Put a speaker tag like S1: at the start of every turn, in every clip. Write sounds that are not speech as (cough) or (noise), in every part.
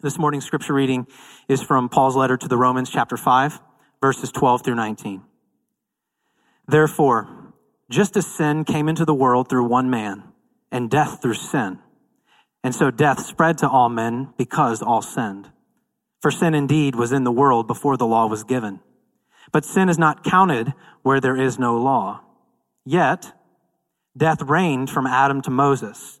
S1: This morning's scripture reading is from Paul's letter to the Romans, chapter 5, verses 12 through 19. Therefore, just as sin came into the world through one man, and death through sin, and so death spread to all men because all sinned. For sin indeed was in the world before the law was given. But sin is not counted where there is no law. Yet, death reigned from Adam to Moses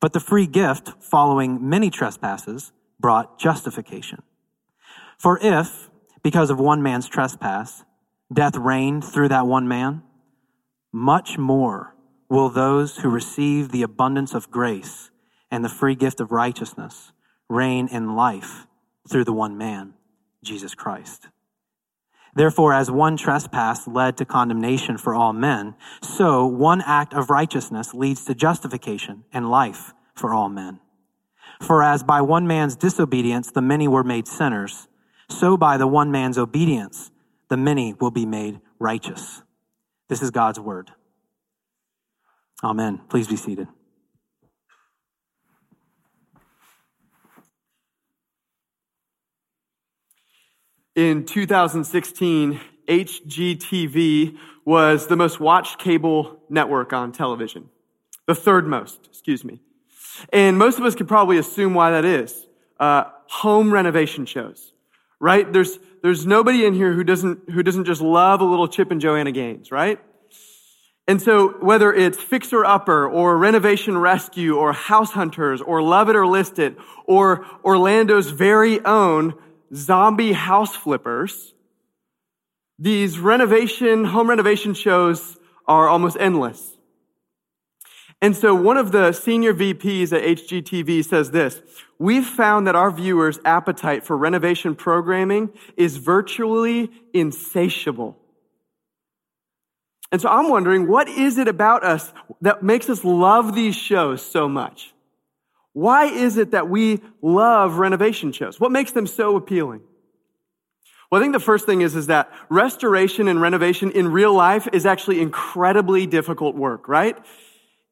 S1: but the free gift following many trespasses brought justification. For if, because of one man's trespass, death reigned through that one man, much more will those who receive the abundance of grace and the free gift of righteousness reign in life through the one man, Jesus Christ. Therefore, as one trespass led to condemnation for all men, so one act of righteousness leads to justification and life for all men. For as by one man's disobedience the many were made sinners, so by the one man's obedience the many will be made righteous. This is God's word. Amen. Please be seated.
S2: In 2016, HGTV was the most watched cable network on television. The third most, excuse me. And most of us could probably assume why that is. Uh, home renovation shows, right? There's, there's nobody in here who doesn't, who doesn't just love a little Chip and Joanna Gaines, right? And so whether it's Fixer Upper or Renovation Rescue or House Hunters or Love It or List It or Orlando's very own zombie house flippers, these renovation, home renovation shows are almost endless. And so one of the senior VPs at HGTV says this, we've found that our viewers' appetite for renovation programming is virtually insatiable. And so I'm wondering, what is it about us that makes us love these shows so much? Why is it that we love renovation shows? What makes them so appealing? Well, I think the first thing is, is that restoration and renovation in real life is actually incredibly difficult work, right?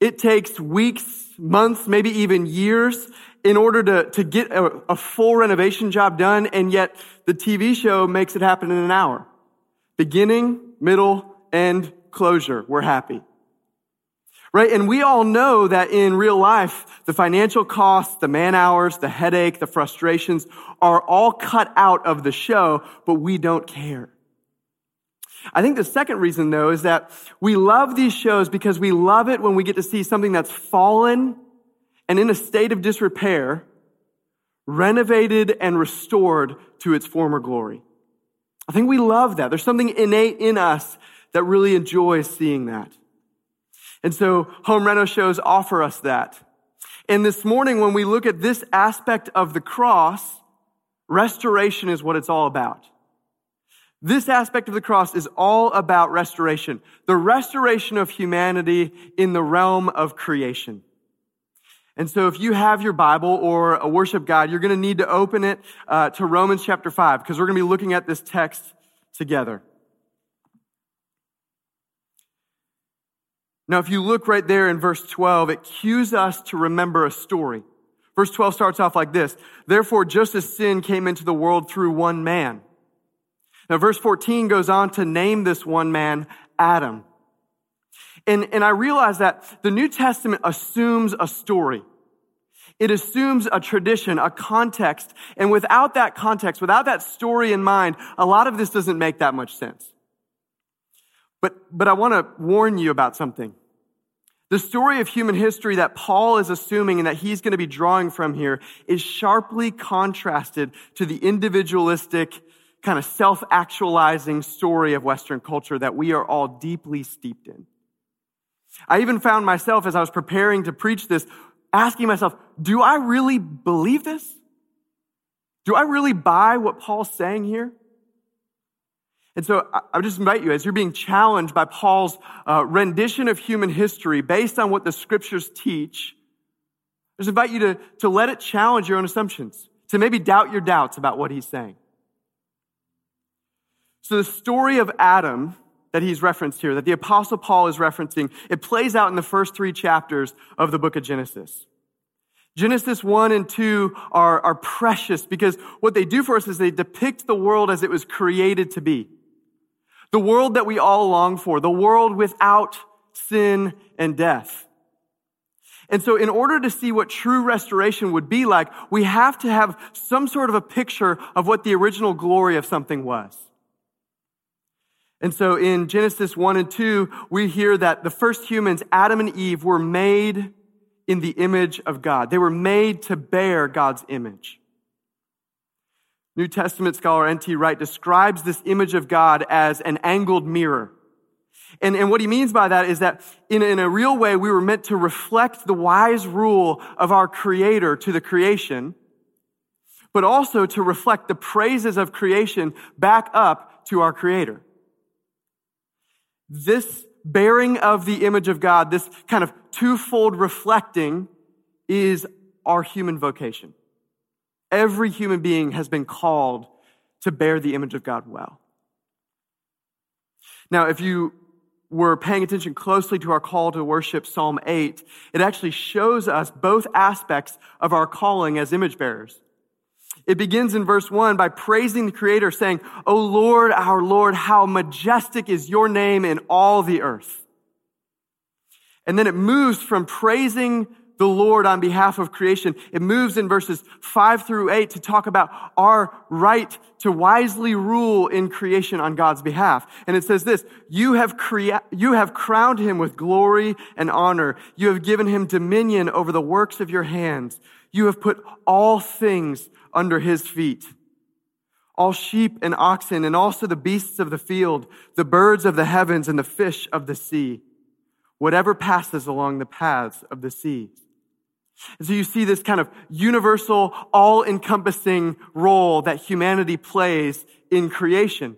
S2: It takes weeks, months, maybe even years in order to, to get a, a full renovation job done. And yet the TV show makes it happen in an hour. Beginning, middle, end, closure. We're happy. Right? And we all know that in real life, the financial costs, the man hours, the headache, the frustrations are all cut out of the show, but we don't care. I think the second reason, though, is that we love these shows because we love it when we get to see something that's fallen and in a state of disrepair, renovated and restored to its former glory. I think we love that. There's something innate in us that really enjoys seeing that. And so home reno shows offer us that. And this morning, when we look at this aspect of the cross, restoration is what it's all about. This aspect of the cross is all about restoration. The restoration of humanity in the realm of creation. And so if you have your Bible or a worship guide, you're going to need to open it uh, to Romans chapter 5 because we're going to be looking at this text together. Now, if you look right there in verse 12, it cues us to remember a story. Verse 12 starts off like this. Therefore, just as sin came into the world through one man, now, verse 14 goes on to name this one man Adam. And, and I realize that the New Testament assumes a story. It assumes a tradition, a context. And without that context, without that story in mind, a lot of this doesn't make that much sense. But, but I want to warn you about something. The story of human history that Paul is assuming and that he's going to be drawing from here is sharply contrasted to the individualistic kind of self actualizing story of Western culture that we are all deeply steeped in. I even found myself as I was preparing to preach this asking myself, do I really believe this? Do I really buy what Paul's saying here? And so I, I just invite you, as you're being challenged by Paul's uh, rendition of human history based on what the scriptures teach, I just invite you to, to let it challenge your own assumptions, to maybe doubt your doubts about what he's saying. So the story of Adam that he's referenced here, that the apostle Paul is referencing, it plays out in the first three chapters of the book of Genesis. Genesis 1 and 2 are, are precious because what they do for us is they depict the world as it was created to be. The world that we all long for, the world without sin and death. And so in order to see what true restoration would be like, we have to have some sort of a picture of what the original glory of something was. And so in Genesis 1 and 2, we hear that the first humans, Adam and Eve, were made in the image of God. They were made to bear God's image. New Testament scholar N.T. Wright describes this image of God as an angled mirror. And, and what he means by that is that in, in a real way, we were meant to reflect the wise rule of our creator to the creation, but also to reflect the praises of creation back up to our creator. This bearing of the image of God, this kind of twofold reflecting is our human vocation. Every human being has been called to bear the image of God well. Now, if you were paying attention closely to our call to worship, Psalm 8, it actually shows us both aspects of our calling as image bearers. It begins in verse 1 by praising the Creator, saying, O Lord, our Lord, how majestic is your name in all the earth. And then it moves from praising the Lord on behalf of creation. It moves in verses five through eight to talk about our right to wisely rule in creation on God's behalf. And it says this, you have crea- you have crowned him with glory and honor. You have given him dominion over the works of your hands. You have put all things under his feet. All sheep and oxen and also the beasts of the field, the birds of the heavens and the fish of the sea, whatever passes along the paths of the seas. And so you see this kind of universal, all-encompassing role that humanity plays in creation.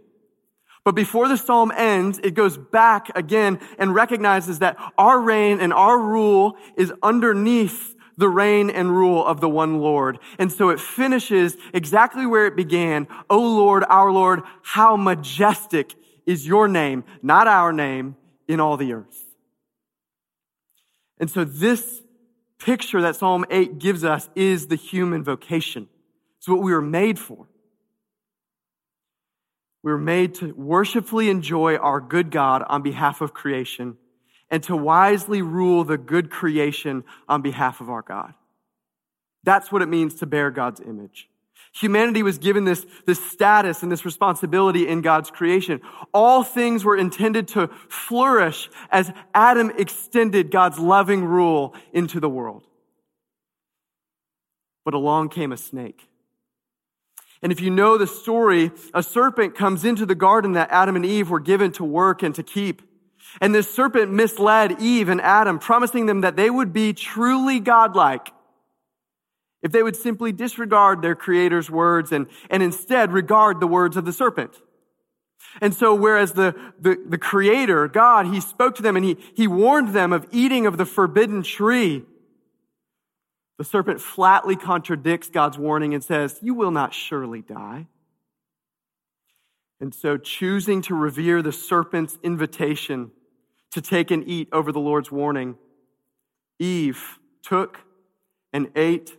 S2: But before the psalm ends, it goes back again and recognizes that our reign and our rule is underneath the reign and rule of the one Lord. And so it finishes exactly where it began. O Lord, our Lord, how majestic is your name, not our name, in all the earth. And so this picture that Psalm 8 gives us is the human vocation. It's what we were made for. We were made to worshipfully enjoy our good God on behalf of creation and to wisely rule the good creation on behalf of our God. That's what it means to bear God's image. Humanity was given this, this status and this responsibility in God's creation. All things were intended to flourish as Adam extended God's loving rule into the world. But along came a snake. And if you know the story, a serpent comes into the garden that Adam and Eve were given to work and to keep. And this serpent misled Eve and Adam, promising them that they would be truly godlike if they would simply disregard their creator's words and, and instead regard the words of the serpent. And so whereas the, the, the creator, God, he spoke to them and he, he warned them of eating of the forbidden tree, the serpent flatly contradicts God's warning and says, you will not surely die. And so choosing to revere the serpent's invitation to take and eat over the Lord's warning, Eve took and ate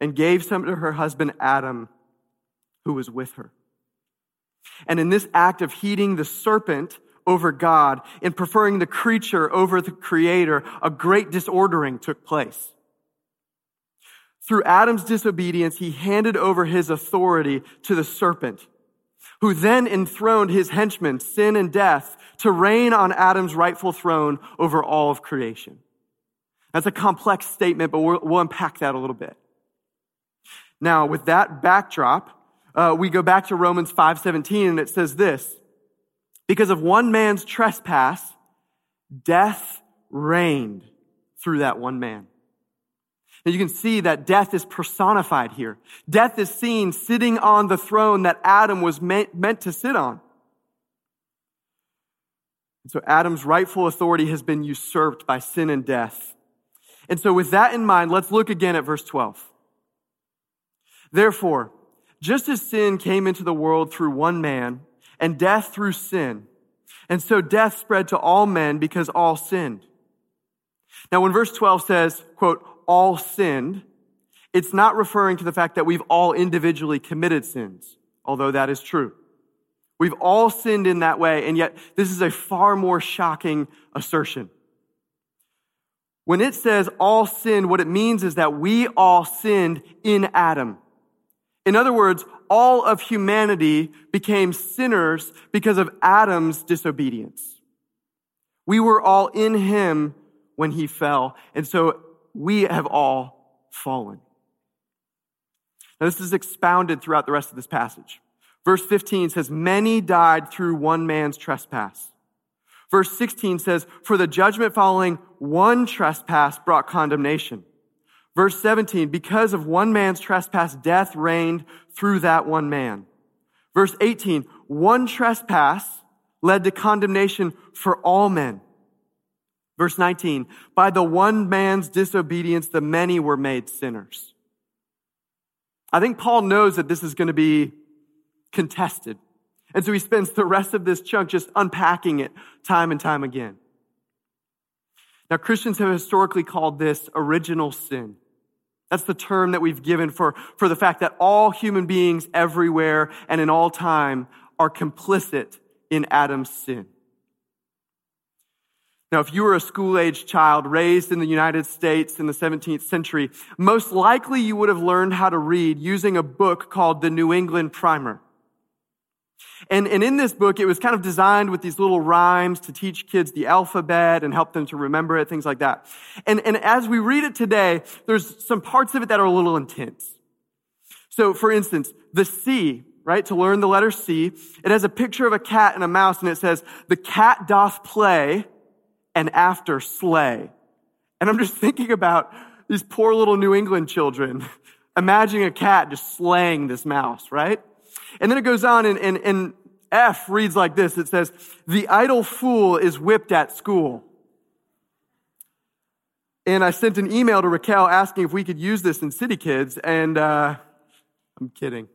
S2: and gave some to her husband Adam, who was with her. And in this act of heeding the serpent over God, in preferring the creature over the creator, a great disordering took place. Through Adam's disobedience, he handed over his authority to the serpent, who then enthroned his henchmen, sin and death, to reign on Adam's rightful throne over all of creation. That's a complex statement, but we'll, we'll unpack that a little bit. Now, with that backdrop, uh, we go back to Romans 5:17 and it says this, because of one man's trespass, death reigned through that one man. And you can see that death is personified here. Death is seen sitting on the throne that Adam was meant, to sit on. And so Adam's rightful authority has been usurped by sin and death. And so with that in mind, let's look again at verse 12. Therefore, just as sin came into the world through one man, and death through sin, and so death spread to all men because all sinned. Now, when verse 12 says, quote, all sinned, it's not referring to the fact that we've all individually committed sins, although that is true. We've all sinned in that way, and yet this is a far more shocking assertion. When it says all sinned, what it means is that we all sinned in Adam. In other words, all of humanity became sinners because of Adam's disobedience. We were all in him when he fell, and so we have all fallen. Now, this is expounded throughout the rest of this passage. Verse 15 says, Many died through one man's trespass. Verse 16 says, For the judgment following one trespass brought condemnation. Verse 17, because of one man's trespass, death reigned through that one man. Verse 18, one trespass led to condemnation for all men. Verse 19, by the one man's disobedience, the many were made sinners. I think Paul knows that this is going to be contested. And so he spends the rest of this chunk just unpacking it time and time again. Now, Christians have historically called this original sin. That's the term that we've given for, for the fact that all human beings everywhere and in all time are complicit in Adam's sin. Now, if you were a school age child raised in the United States in the 17th century, most likely you would have learned how to read using a book called the New England Primer. And, and in this book, it was kind of designed with these little rhymes to teach kids the alphabet and help them to remember it, things like that. And, and as we read it today, there's some parts of it that are a little intense. So, for instance, the C, right, to learn the letter C, it has a picture of a cat and a mouse, and it says, The cat doth play, and after slay. And I'm just thinking about these poor little New England children (laughs) imagining a cat just slaying this mouse, right? And then it goes on and, and, and F reads like this. It says, the idle fool is whipped at school. And I sent an email to Raquel asking if we could use this in City Kids, and uh, I'm kidding.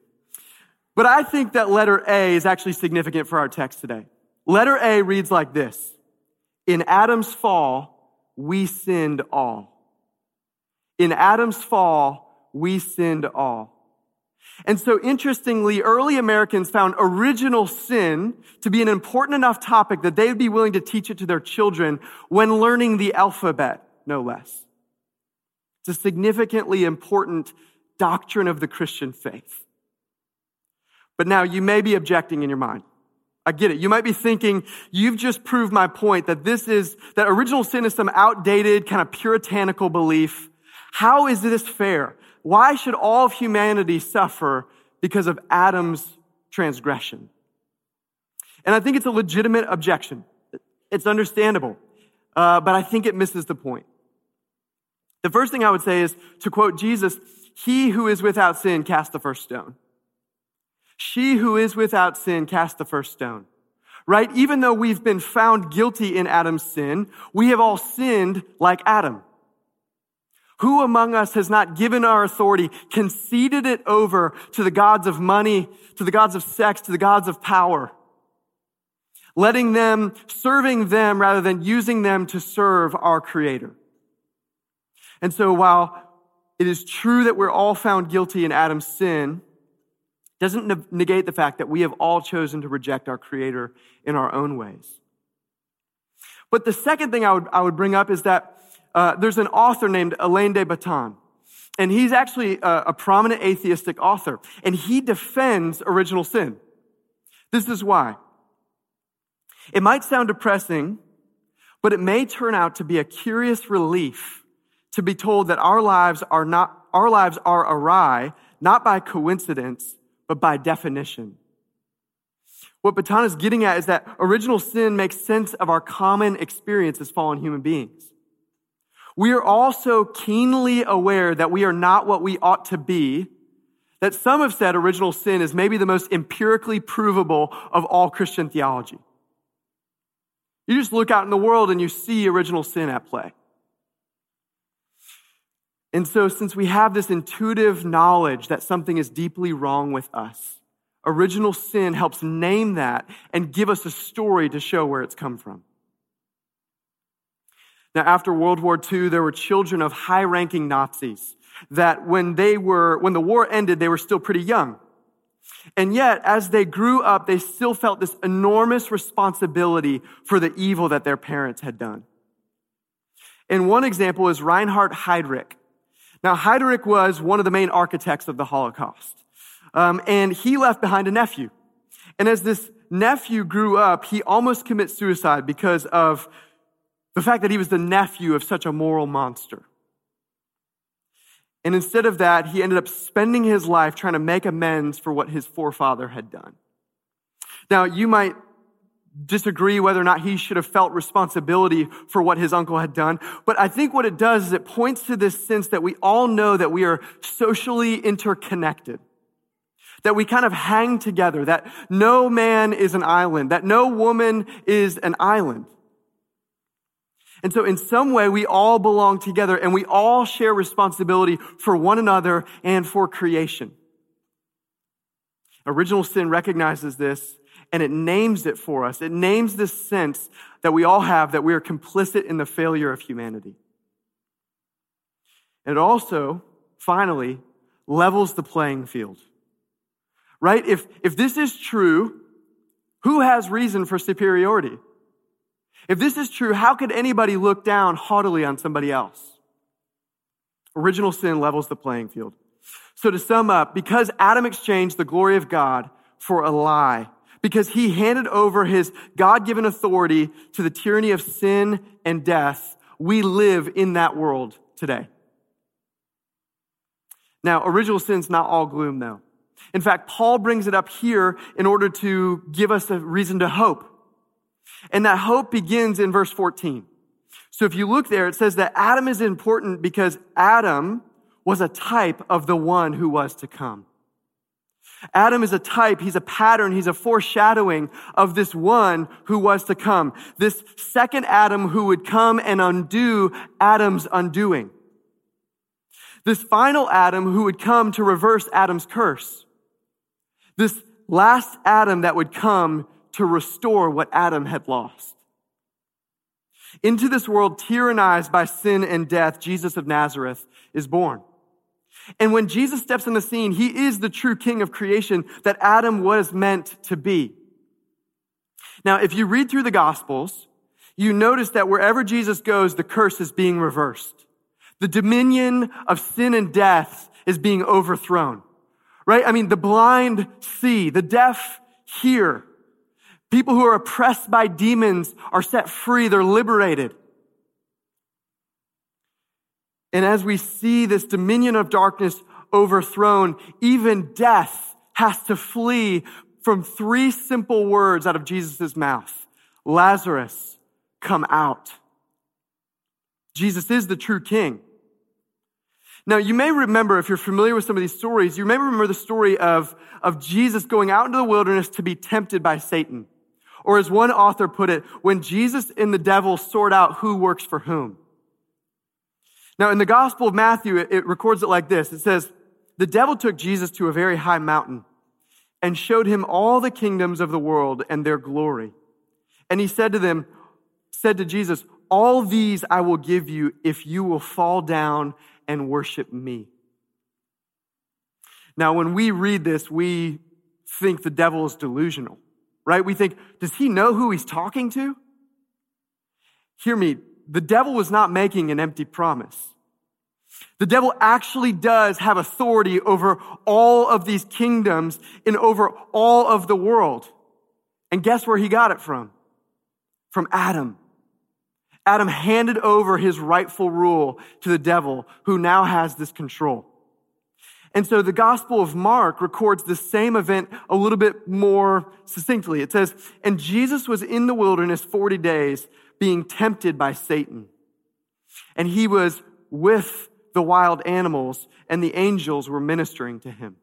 S2: But I think that letter A is actually significant for our text today. Letter A reads like this in Adam's fall, we sinned all. In Adam's fall, we sinned all. And so interestingly, early Americans found original sin to be an important enough topic that they would be willing to teach it to their children when learning the alphabet, no less. It's a significantly important doctrine of the Christian faith. But now you may be objecting in your mind. I get it. You might be thinking, you've just proved my point that this is, that original sin is some outdated, kind of puritanical belief. How is this fair? Why should all of humanity suffer because of Adam's transgression? And I think it's a legitimate objection. It's understandable. Uh, but I think it misses the point. The first thing I would say is to quote Jesus, he who is without sin cast the first stone. She who is without sin cast the first stone. Right? Even though we've been found guilty in Adam's sin, we have all sinned like Adam. Who among us has not given our authority, conceded it over to the gods of money, to the gods of sex, to the gods of power? Letting them, serving them rather than using them to serve our creator. And so while it is true that we're all found guilty in Adam's sin, doesn't negate the fact that we have all chosen to reject our Creator in our own ways. But the second thing I would, I would bring up is that uh, there's an author named Alain de Botton. And he's actually a, a prominent atheistic author. And he defends original sin. This is why. It might sound depressing, but it may turn out to be a curious relief to be told that our lives are not, our lives are awry, not by coincidence, but by definition. What Botton is getting at is that original sin makes sense of our common experience as fallen human beings. We are also keenly aware that we are not what we ought to be. That some have said original sin is maybe the most empirically provable of all Christian theology. You just look out in the world and you see original sin at play. And so, since we have this intuitive knowledge that something is deeply wrong with us, original sin helps name that and give us a story to show where it's come from. Now, after World War II, there were children of high ranking Nazis that when they were, when the war ended, they were still pretty young. And yet, as they grew up, they still felt this enormous responsibility for the evil that their parents had done. And one example is Reinhard Heydrich. Now, Heydrich was one of the main architects of the Holocaust. Um, and he left behind a nephew. And as this nephew grew up, he almost commits suicide because of the fact that he was the nephew of such a moral monster. And instead of that, he ended up spending his life trying to make amends for what his forefather had done. Now, you might disagree whether or not he should have felt responsibility for what his uncle had done. But I think what it does is it points to this sense that we all know that we are socially interconnected. That we kind of hang together, that no man is an island, that no woman is an island. And so in some way, we all belong together and we all share responsibility for one another and for creation. Original sin recognizes this and it names it for us. It names this sense that we all have that we are complicit in the failure of humanity. It also, finally, levels the playing field. Right? If, if this is true, who has reason for superiority? If this is true, how could anybody look down haughtily on somebody else? Original sin levels the playing field. So to sum up, because Adam exchanged the glory of God for a lie, because he handed over his God-given authority to the tyranny of sin and death, we live in that world today. Now, original sin's not all gloom though. In fact, Paul brings it up here in order to give us a reason to hope. And that hope begins in verse 14. So if you look there, it says that Adam is important because Adam was a type of the one who was to come. Adam is a type, he's a pattern, he's a foreshadowing of this one who was to come. This second Adam who would come and undo Adam's undoing. This final Adam who would come to reverse Adam's curse. This last Adam that would come to restore what Adam had lost. Into this world tyrannized by sin and death, Jesus of Nazareth is born. And when Jesus steps on the scene, he is the true king of creation that Adam was meant to be. Now, if you read through the gospels, you notice that wherever Jesus goes, the curse is being reversed. The dominion of sin and death is being overthrown. Right? I mean, the blind see, the deaf hear. People who are oppressed by demons are set free. They're liberated. And as we see this dominion of darkness overthrown, even death has to flee from three simple words out of Jesus' mouth. Lazarus, come out. Jesus is the true king. Now, you may remember, if you're familiar with some of these stories, you may remember the story of, of Jesus going out into the wilderness to be tempted by Satan. Or as one author put it, when Jesus and the devil sort out who works for whom. Now, in the Gospel of Matthew, it, it records it like this. It says, the devil took Jesus to a very high mountain and showed him all the kingdoms of the world and their glory. And he said to them, said to Jesus, all these I will give you if you will fall down and worship me. Now, when we read this, we think the devil is delusional, right? We think, does he know who he's talking to? Hear me, the devil was not making an empty promise. The devil actually does have authority over all of these kingdoms and over all of the world. And guess where he got it from? From Adam. Adam handed over his rightful rule to the devil, who now has this control. And so the Gospel of Mark records the same event a little bit more succinctly. It says, And Jesus was in the wilderness 40 days being tempted by Satan. and he was with the wild animals, and the angels were ministering to him.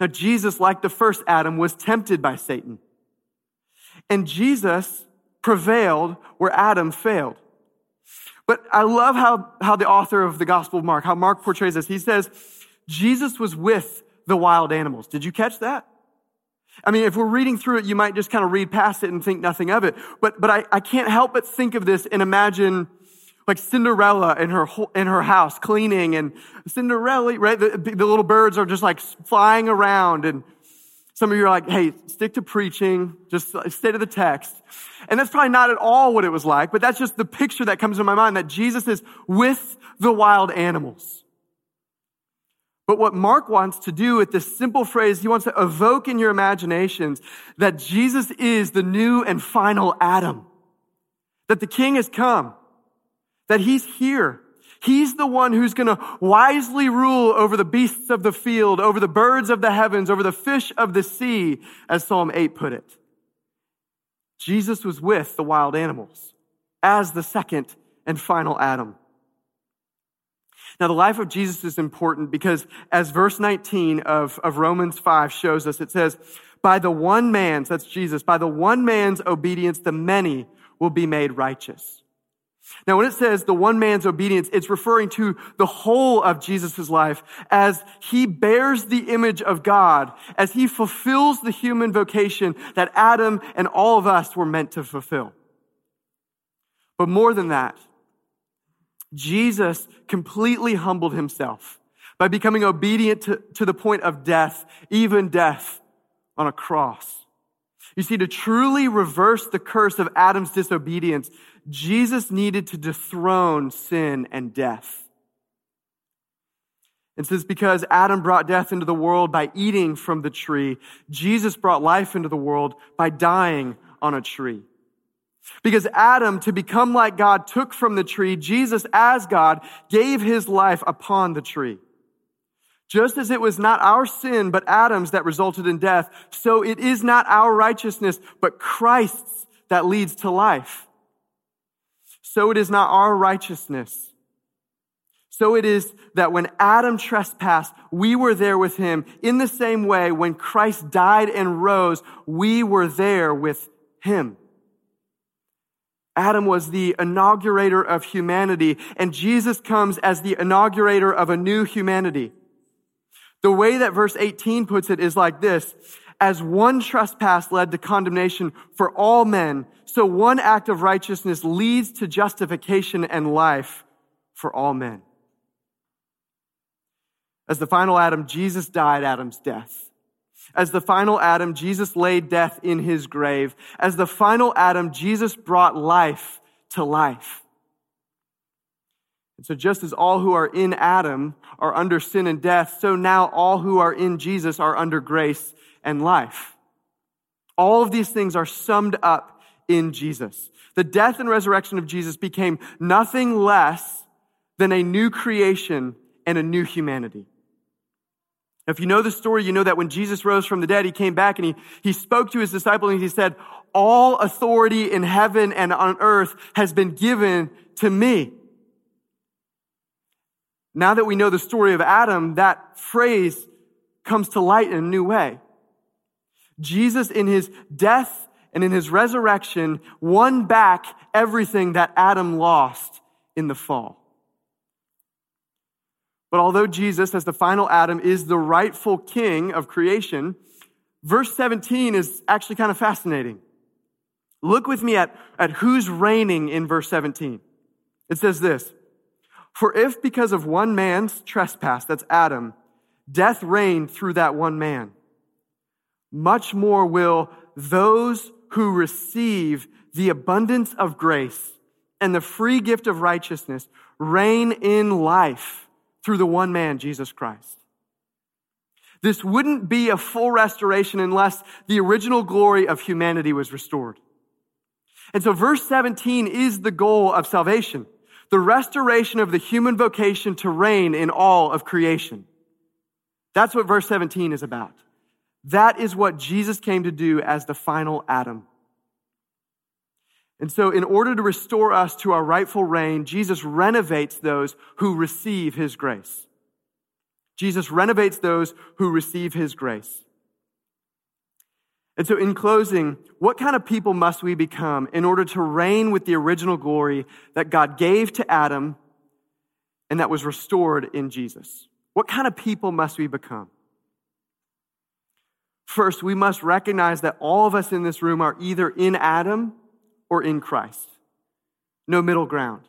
S2: Now, Jesus, like the first Adam, was tempted by Satan. And Jesus prevailed where Adam failed. But I love how, how the author of the Gospel of Mark, how Mark portrays this. He says, Jesus was with the wild animals. Did you catch that? I mean, if we're reading through it, you might just kind of read past it and think nothing of it. But, but I, I can't help but think of this and imagine like Cinderella in her, in her house cleaning and Cinderella, right? The, the little birds are just like flying around and some of you are like, hey, stick to preaching, just stay to the text. And that's probably not at all what it was like, but that's just the picture that comes to my mind that Jesus is with the wild animals. But what Mark wants to do with this simple phrase, he wants to evoke in your imaginations that Jesus is the new and final Adam. That the king has come that he's here. He's the one who's going to wisely rule over the beasts of the field, over the birds of the heavens, over the fish of the sea, as Psalm 8 put it. Jesus was with the wild animals as the second and final Adam. Now, the life of Jesus is important because as verse 19 of, of Romans 5 shows us, it says, by the one man's, that's Jesus, by the one man's obedience, the many will be made righteous. Now, when it says the one man's obedience, it's referring to the whole of Jesus' life as he bears the image of God, as he fulfills the human vocation that Adam and all of us were meant to fulfill. But more than that, Jesus completely humbled himself by becoming obedient to, to the point of death, even death on a cross. You see, to truly reverse the curse of Adam's disobedience, Jesus needed to dethrone sin and death. And since because Adam brought death into the world by eating from the tree, Jesus brought life into the world by dying on a tree. Because Adam, to become like God, took from the tree, Jesus, as God, gave his life upon the tree. Just as it was not our sin, but Adam's that resulted in death, so it is not our righteousness, but Christ's that leads to life so it is not our righteousness. So it is that when Adam trespassed, we were there with him. In the same way, when Christ died and rose, we were there with him. Adam was the inaugurator of humanity, and Jesus comes as the inaugurator of a new humanity. The way that verse 18 puts it is like this. As one trespass led to condemnation for all men, so one act of righteousness leads to justification and life for all men. As the final Adam, Jesus died Adam's death. As the final Adam, Jesus laid death in his grave. As the final Adam, Jesus brought life to life. And so just as all who are in Adam are under sin and death, so now all who are in Jesus are under grace and life. All of these things are summed up in Jesus. The death and resurrection of Jesus became nothing less than a new creation and a new humanity. If you know the story, you know that when Jesus rose from the dead, he came back and he, he spoke to his disciples and he said, all authority in heaven and on earth has been given to me. Now that we know the story of Adam, that phrase comes to light in a new way. Jesus in his death and in his resurrection won back everything that Adam lost in the fall. But although Jesus, as the final Adam, is the rightful king of creation, verse 17 is actually kind of fascinating. Look with me at, at who's reigning in verse 17. It says this For if because of one man's trespass, that's Adam, death reigned through that one man, much more will those who receive the abundance of grace and the free gift of righteousness reign in life through the one man, Jesus Christ. This wouldn't be a full restoration unless the original glory of humanity was restored. And so verse 17 is the goal of salvation. The restoration of the human vocation to reign in all of creation. That's what verse 17 is about. That is what Jesus came to do as the final Adam. And so, in order to restore us to our rightful reign, Jesus renovates those who receive his grace. Jesus renovates those who receive his grace. And so, in closing, what kind of people must we become in order to reign with the original glory that God gave to Adam and that was restored in Jesus? What kind of people must we become? First, we must recognize that all of us in this room are either in Adam or in Christ. No middle ground.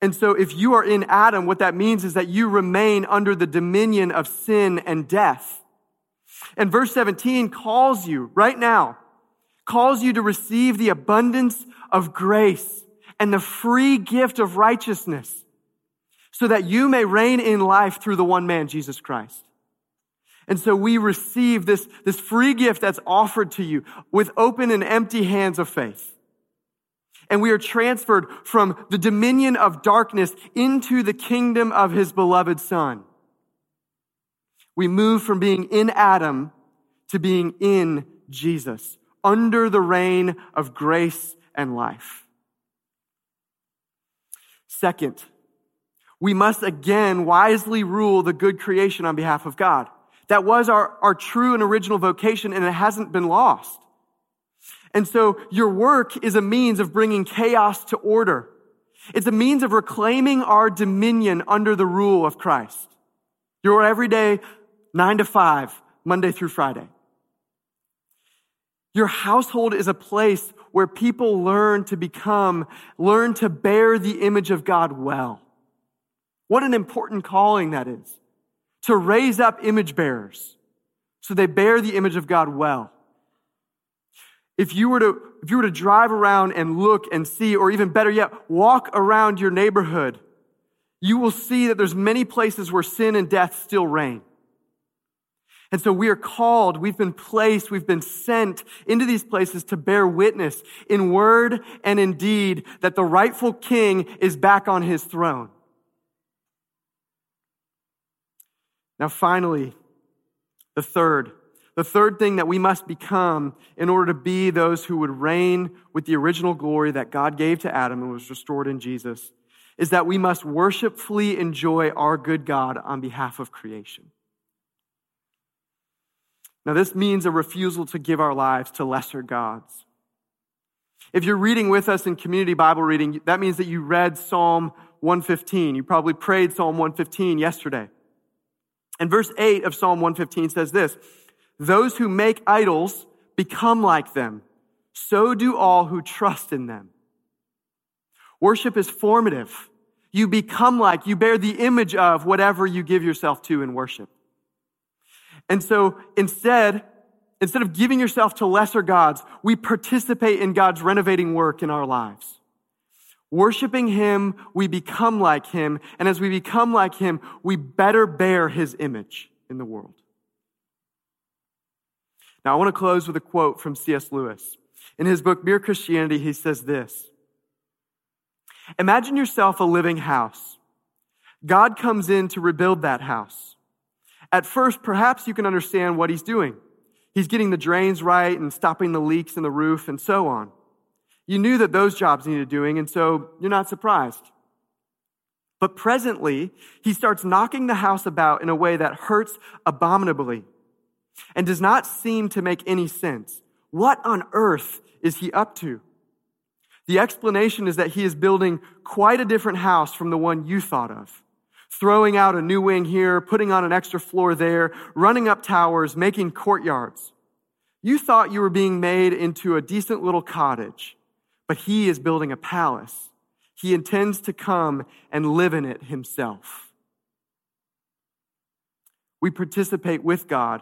S2: And so, if you are in Adam, what that means is that you remain under the dominion of sin and death. And verse 17 calls you right now, calls you to receive the abundance of grace and the free gift of righteousness so that you may reign in life through the one man, Jesus Christ. And so we receive this, this free gift that's offered to you with open and empty hands of faith. And we are transferred from the dominion of darkness into the kingdom of his beloved son. We move from being in Adam to being in Jesus, under the reign of grace and life. Second, we must again wisely rule the good creation on behalf of God. That was our, our true and original vocation, and it hasn't been lost. And so your work is a means of bringing chaos to order. It's a means of reclaiming our dominion under the rule of Christ. Your everyday nine to five, Monday through Friday. Your household is a place where people learn to become, learn to bear the image of God well. What an important calling that is to raise up image bearers so they bear the image of God well. If you were to, if you were to drive around and look and see, or even better yet, walk around your neighborhood, you will see that there's many places where sin and death still reign. And so we are called, we've been placed, we've been sent into these places to bear witness in word and in deed that the rightful king is back on his throne. Now, finally, the third, the third thing that we must become in order to be those who would reign with the original glory that God gave to Adam and was restored in Jesus is that we must worshipfully enjoy our good God on behalf of creation. Now, this means a refusal to give our lives to lesser gods. If you're reading with us in community Bible reading, that means that you read Psalm 115. You probably prayed Psalm 115 yesterday. And verse 8 of Psalm 115 says this Those who make idols become like them, so do all who trust in them. Worship is formative. You become like, you bear the image of whatever you give yourself to in worship. And so instead, instead of giving yourself to lesser gods, we participate in God's renovating work in our lives. Worshiping Him, we become like Him. And as we become like Him, we better bear His image in the world. Now, I want to close with a quote from C.S. Lewis. In his book, Mere Christianity, he says this Imagine yourself a living house. God comes in to rebuild that house. At first, perhaps you can understand what he's doing. He's getting the drains right and stopping the leaks in the roof and so on. You knew that those jobs needed doing, and so you're not surprised. But presently, he starts knocking the house about in a way that hurts abominably and does not seem to make any sense. What on earth is he up to? The explanation is that he is building quite a different house from the one you thought of. Throwing out a new wing here, putting on an extra floor there, running up towers, making courtyards. You thought you were being made into a decent little cottage but he is building a palace. He intends to come and live in it himself. We participate with God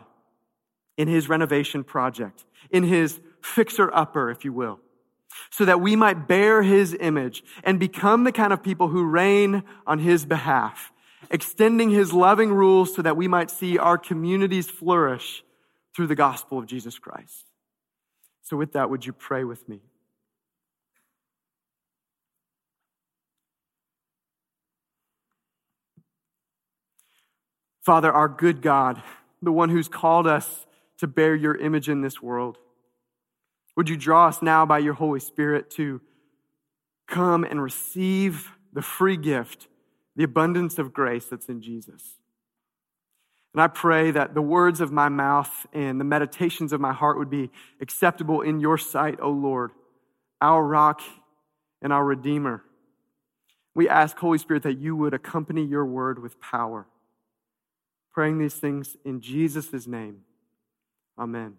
S2: in his renovation project, in his fixer upper, if you will, so that we might bear his image and become the kind of people who reign on his behalf, extending his loving rules so that we might see our communities flourish through the gospel of Jesus Christ. So, with that, would you pray with me? Father, our good God, the one who's called us to bear your image in this world, Would you draw us now by your Holy Spirit to come and receive the free gift, the abundance of grace that's in Jesus? And I pray that the words of my mouth and the meditations of my heart would be acceptable in your sight, O Lord, our rock and our Redeemer. We ask, Holy Spirit, that you would accompany your word with power. Praying these things in Jesus' name. Amen.